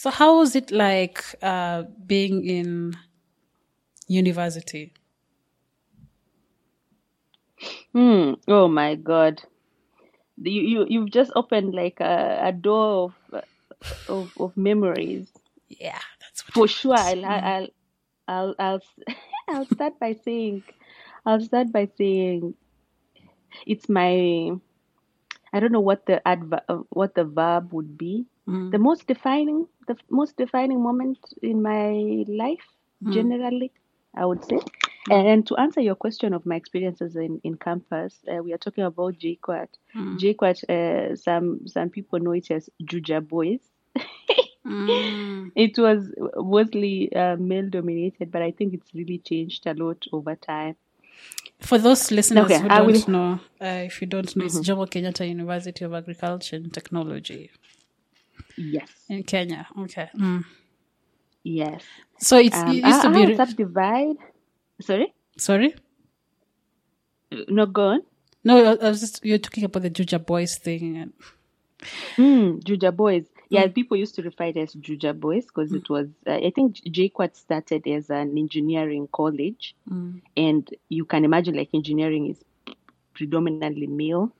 So, how was it like uh, being in university? Hmm. Oh my God. You you you've just opened like a, a door of, of of memories. Yeah, that's what For sure. I'll I'll I'll I'll I'll start by saying I'll start by saying it's my I don't know what the adver- what the verb would be. Mm. The most defining the most defining moment in my life Mm. generally I would say. And to answer your question of my experiences in, in campus, uh, we are talking about JKUAT. Mm. JKUAT, uh, some some people know it as Juja Boys. Mm. It was mostly uh, male dominated, but I think it's really changed a lot over time. For those listeners Okay, who I don't will- Mm-hmm. know, uh, if you don't know, it's Jomo Kenyatta University of Agriculture and Technology Yes, in Kenya. Okay. Mm. yes. So it's, Um, it used to be. Subdivide. Sorry, Sorry? no, go on. No, I was just, you're talking about the Juja Boys thing. And, Mm, Juja Boys. Yeah, people used to refer it as Juja Boys because it was, uh, I think JKUAT started as an engineering college. mm, And you can imagine, like, engineering is predominantly male.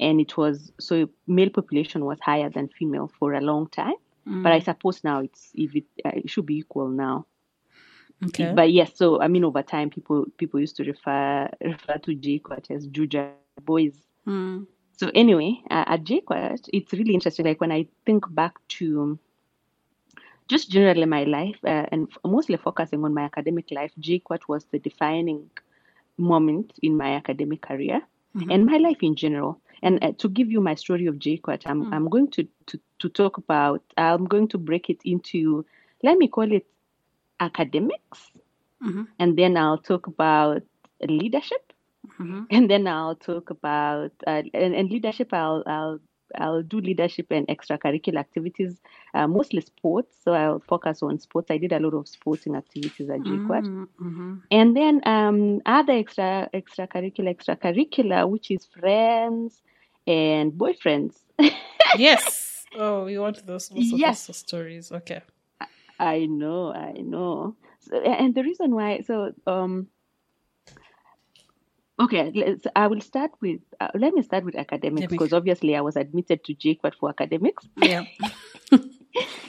And it was, so male population was higher than female for a long time. But I suppose now it's, if it, uh, it should be equal now. okay. But yes, so I mean, over time, people people used to refer refer to JKUAT as Juja Boys. Mm, So anyway, uh, at JKUAT, it's really interesting. Like when I think back to just generally my life uh, and f- mostly focusing on my academic life, JKUAT was the defining moment in my academic career and my life in general. And uh, to give you my story of JKUAT, I'm I'm going to, to to talk about. I'm going to break it into, let me call it, academics, Mhm. and then I'll talk about leadership, Mhm. and then I'll talk about uh, and, and leadership. I'll I'll I'll do leadership and extracurricular activities, uh, mostly sports. So I'll focus on sports. I did a lot of sporting activities at JKUAT. mm, mhm. And then um, other extra extracurricular extracurricular, which is friends and boyfriends. Yes. Oh, we want those Yes. stories. Okay. I know, I know. So, and the reason why, so um, okay, let's, I will start with. Uh, let me start with academics Academic. because obviously I was admitted to JKUAT for academics. Yeah.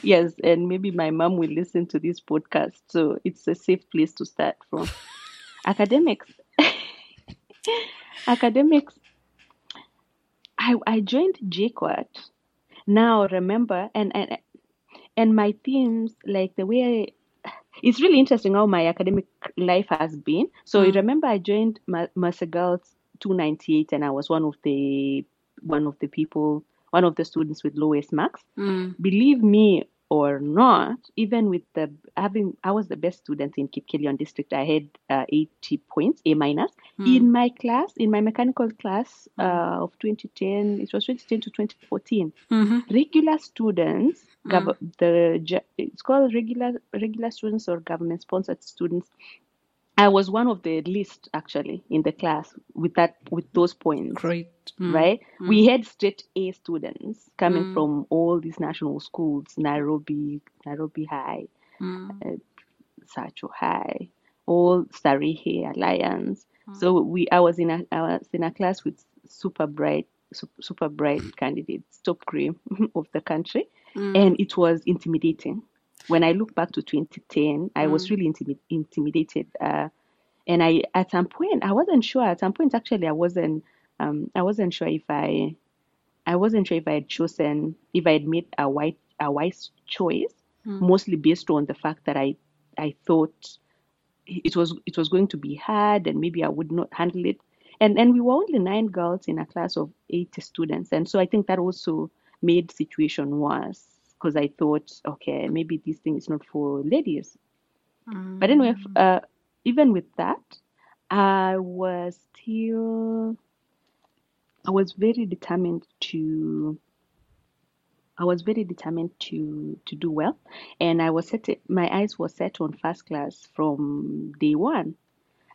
Yes, and maybe my mom will listen to this podcast, so it's a safe place to start from. academics. academics. I I joined JKUAT. Now remember, and and and my themes, like the way I, it's really interesting how my academic life has been. So you remember, I joined Ma- Mercy Girls 298, and I was one of the one of the people, one of the students with lowest marks Mm. believe me or not, even with the having, I was the best student in Kipkelion district. I had uh, 80 points, A minus. In my class, in my mechanical class uh, of 2010, it was 2010 to 2014. Mhm. Regular students, gov- the it's called regular regular students or government sponsored students. I was one of the least actually in the class with that with those points Great. Mm. right? We had straight A students coming from all these national schools, Nairobi, Nairobi High, Mm. uh, Sacho High, all Starehe Alliance. So we, I was in a, I was in a class with super bright, super, super bright candidates, top cream of the country, and it was intimidating. When I look back to 2010, I was really intimi- intimidated. Uh, and I, at some point, I wasn't sure. At some point, actually, I wasn't, um, I wasn't sure if I, I wasn't sure if I had chosen if I had made a white a wise choice, Mm. mostly based on the fact that I I thought it was it was going to be hard and maybe I would not handle it. And and we were only nine girls in a class of 80 students, and so I think that also made situation worse because I thought, okay, maybe this thing is not for ladies. But anyway, uh, even with that, I was still, I was very determined to, I was very determined to to do well, and I was set. My eyes were set on first class from day one.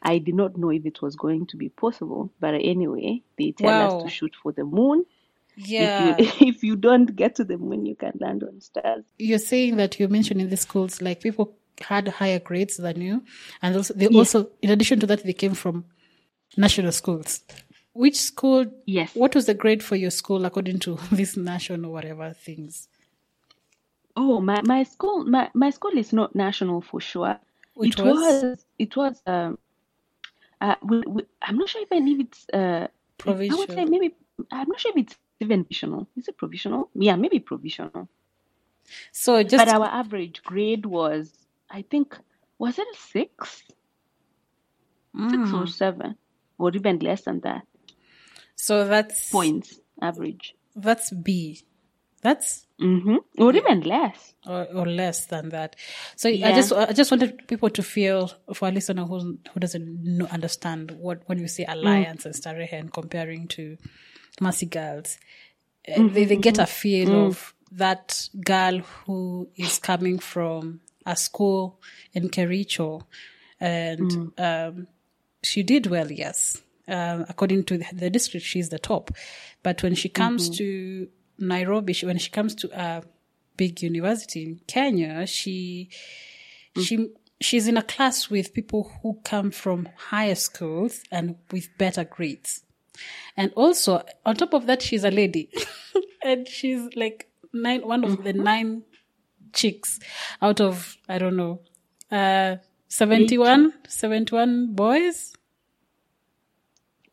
I did not know if it was going to be possible, but anyway, they tell us to shoot for the moon. Yeah. If you if you don't get to the moon, you can land on stars. You're saying that you mentioned in the schools, like people had higher grades than you. And also, they Yes. also, in addition to that, they came from national schools. Which school, Yes. what was the grade for your school according to this national or whatever things? Oh, my, my school my, my school is not national for sure. It it was? was it was um uh we, we, I'm not sure if even if it's uh I would say maybe I'm not sure if it's even provisional. Is it provisional? Yeah, maybe provisional. So just, But our average grade was I think was it a six? Six or Mm. seven? Or even less than that. so that's, Points average. that's B. That's, Mm-hmm. Or even less. or, or less than that. So I just I just wanted people to feel for a listener who who doesn't know, understand what when you say alliance and Starehe and comparing to Mercy Girls, uh, they they get a feel of that girl who is coming from a school in Kericho, and um, she did well, yes. Um, according to the, the district, she's the top. But when she comes to Nairobi, she, when she comes to a big university in Kenya, she she she's in a class with people who come from higher schools and with better grades. And also, on top of that, she's a lady, and she's like nine, one of the nine chicks out of I don't know, uh, 71, 71 boys.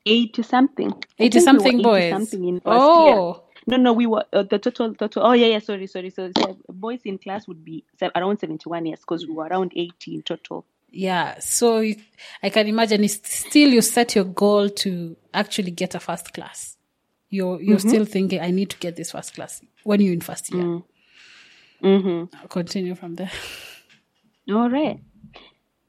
80 something. 80 think we something 80 boys. something in first Oh. year. No, no, we were uh, the total, total. Oh, yeah, yeah, sorry, sorry. So, so boys in class would be around 71 years because we were around 80 in total. Yeah, so I can imagine it's still you set your goal to actually get a first class. You're you're still thinking, I need to get this first class when you're in first year. Mm-hmm. I'll continue from there. All right.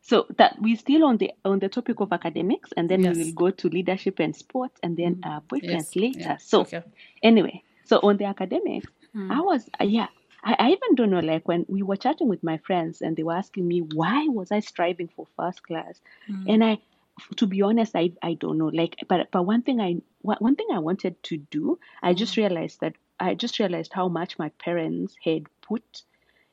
So that we still on the on the topic of academics, and then Yes. we will go to leadership and sports, and then uh, boyfriends Yes, later. yeah, So okay. anyway, so on the academics, I was uh, yeah. I, I even don't know like when we were chatting with my friends and they were asking me why was I striving for first class, mm. and I, to be honest, I I don't know like but but one thing I one thing I wanted to do, I mm. just realized that I just realized how much my parents had put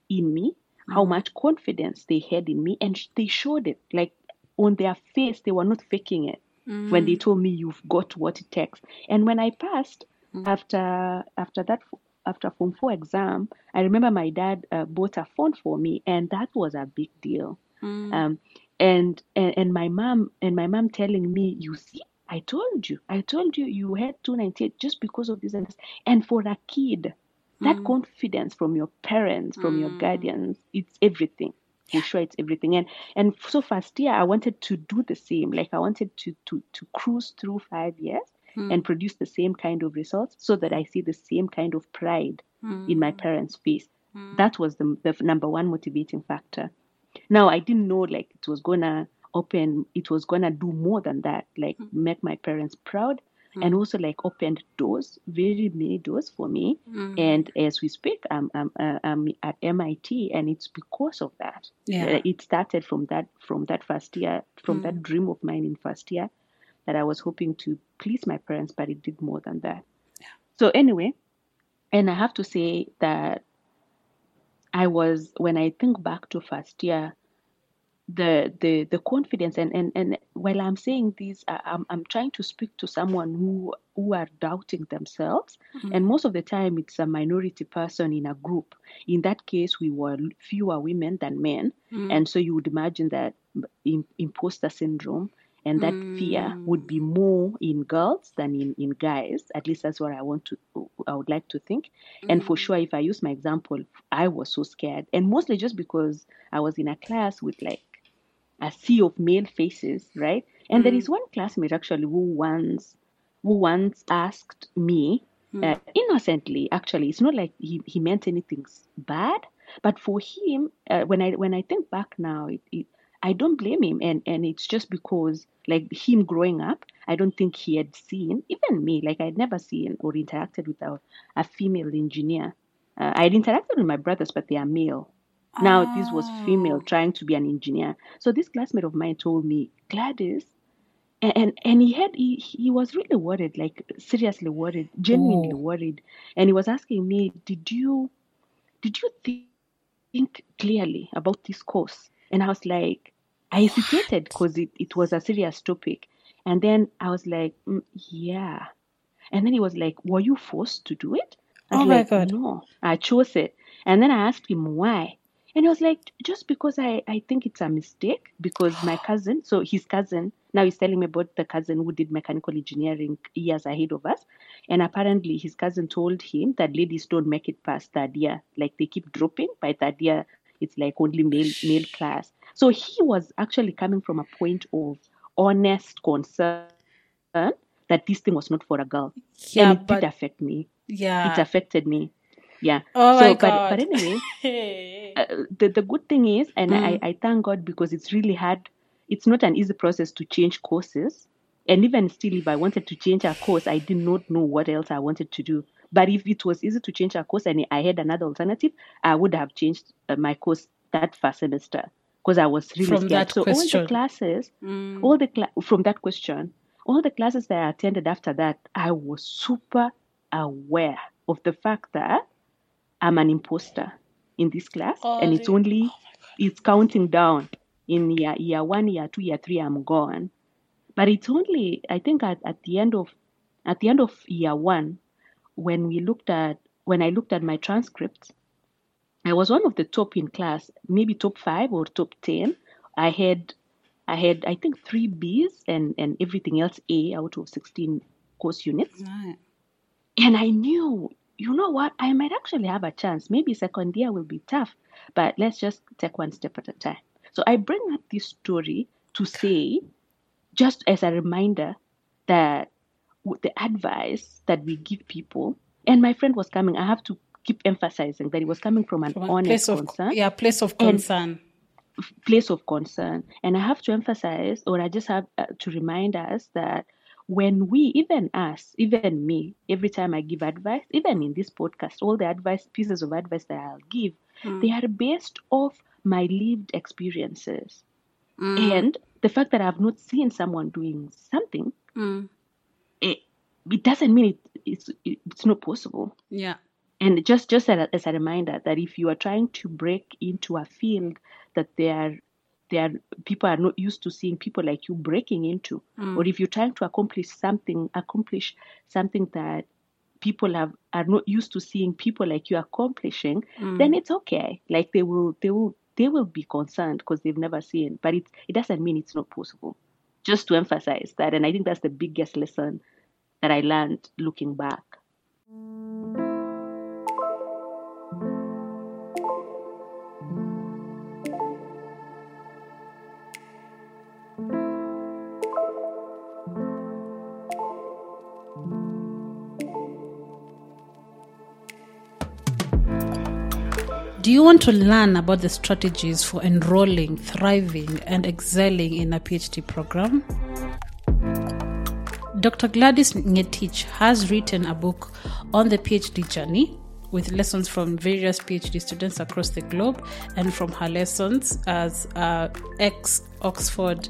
in me, how mm. much confidence they had in me, and they showed it. Like on their face, they were not faking it when they told me you've got what it takes. And when I passed after after that after Form Four exam, I remember my dad uh, bought a phone for me, and that was a big deal. Um, and, and and my mom and my mom telling me, you see, I told you, I told you, you had 298 just because of this and this. And for a kid, that confidence from your parents, from your guardians, it's everything. For sure, it's everything. And and so first year, I wanted to do the same. Like I wanted to to to cruise through five years Hmm. and produce the same kind of results, so that I see the same kind of pride in my hmm. parents' face. Hmm. That was the the number one motivating factor. Now I didn't know like it was gonna open, it was gonna do more than that, like make my parents proud, and also like opened doors, very many doors for me. And as we speak, I'm I'm, uh, I'm at MIT, and it's because of that. Yeah. Uh, it started from that from that first year, from that dream of mine in first year, that I was hoping to please my parents, but it did more than that. So anyway, and I have to say that I was when I think back to first year, the the the confidence and and and while I'm saying this, I, I'm I'm trying to speak to someone who who are doubting themselves, mm-hmm. and most of the time it's a minority person in a group. In that case, we were fewer women than men, mm-hmm. and so you would imagine that mm, imposter syndrome and that fear would be more in girls than in, in guys. At least that's what i want to i would like to think. And for sure if i use my example i was so scared. And mostly just because i was in a class with like a sea of male faces right? And there is one classmate actually who once who once asked me uh, innocently actually. It's not like he, he meant anything bad. But for him uh, when i when i think back now it, it i don't blame him and and it's just because like him growing up i don't think he had seen even me like i'd never seen or interacted with a, a female engineer. Uh, i'd interacted with my brothers but they are male. Now this was female trying to be an engineer. So this classmate of mine told me gladys and and, and he had he, he was really worried like seriously worried genuinely Oh. worried. And he was asking me did you did you thi- think clearly about this course and i was like i hesitated because it, it was a serious topic. And then i was like "Mm, yeah. And then he was like were you forced to do it? I was Oh my like, God. no i chose it. And then i asked him why. And he was like just because i i think it's a mistake because my cousin so his cousin now he's telling me about the cousin who did mechanical engineering years ahead of us. And apparently his cousin told him that ladies don't make it past third year. Like they keep dropping by third year it's like only male male class so he was actually coming from a point of honest concern that this thing was not for a girl Yeah, and it but did affect me yeah. it affected me yeah oh so my but god. but anyway Hey. uh, the, the good thing is and Mm. I, I thank god because it's really hard it's not an easy process to change courses and even still if i wanted to change a course i did not know what else i wanted to do but if it was easy to change a course and i had another alternative i would have changed uh, my course that first semester because i was really From scared. that so all the classes Mm. all the cla- from that question all the classes that i attended after that i was super aware of the fact that i'm an imposter in this class and it's Holy- only it's counting down. In year year one year two year three i'm gone. But it's only i think at, at the end of at the end of year one when we looked at when i looked at my transcripts i was one of the top in class maybe top five or top ten i had i had i think three b's and and everything else a out of 16 course units Right. and I knew, you know what, I might actually have a chance. Maybe second year will be tough, but let's just take one step at a time. So I bring up this story to say, just as a reminder, that the advice that we give people, and my friend was coming, I have to keep emphasizing that it was coming from an From honest place of concern yeah, place of concern. place of concern. And I have to emphasize, or I just have uh, to remind us that when we, even us, even me, every time I give advice, even in this podcast, all the advice, pieces of advice that I'll give, Mm. they are based off my lived experiences. Mm. And the fact that I've not seen someone doing something, Mm. It, it doesn't mean it, it's, it's not possible. Yeah. And just just as a, as a reminder that if you are trying to break into a field that there are there are people are not used to seeing people like you breaking into, Mm. or if you're trying to accomplish something, accomplish something that people have are not used to seeing people like you accomplishing, Mm. then it's okay. Like they will they will they will be concerned because they've never seen, but it it doesn't mean it's not possible. Just to emphasize that, and I think that's the biggest lesson that I learned looking back. Do you want to learn about the strategies for enrolling, thriving, and excelling in a PhD program? Dr. Gladys Ngetich has written a book on the PhD journey with lessons from various PhD students across the globe and from her lessons as an ex Oxford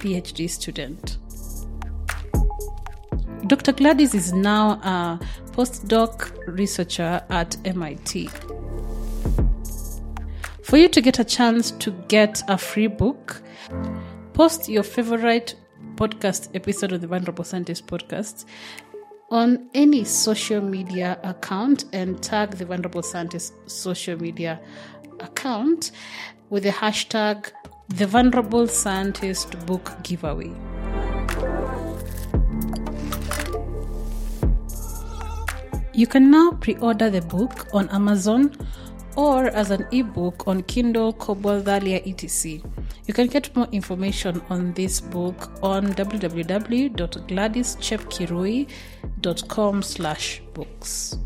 PhD student. Dr. Gladys is now a postdoc researcher at MIT. For you to get a chance to get a free book, post your favorite podcast episode of the Vulnerable Scientist podcast on any social media account and tag the Vulnerable Scientist social media account with the hashtag the Vulnerable Scientist Book Giveaway. You can now pre order the book on Amazon or as an ebook on Kindle, Kobo, Thalia, etc. You can get more information on this book on www.gladyschepkirui.com slash books.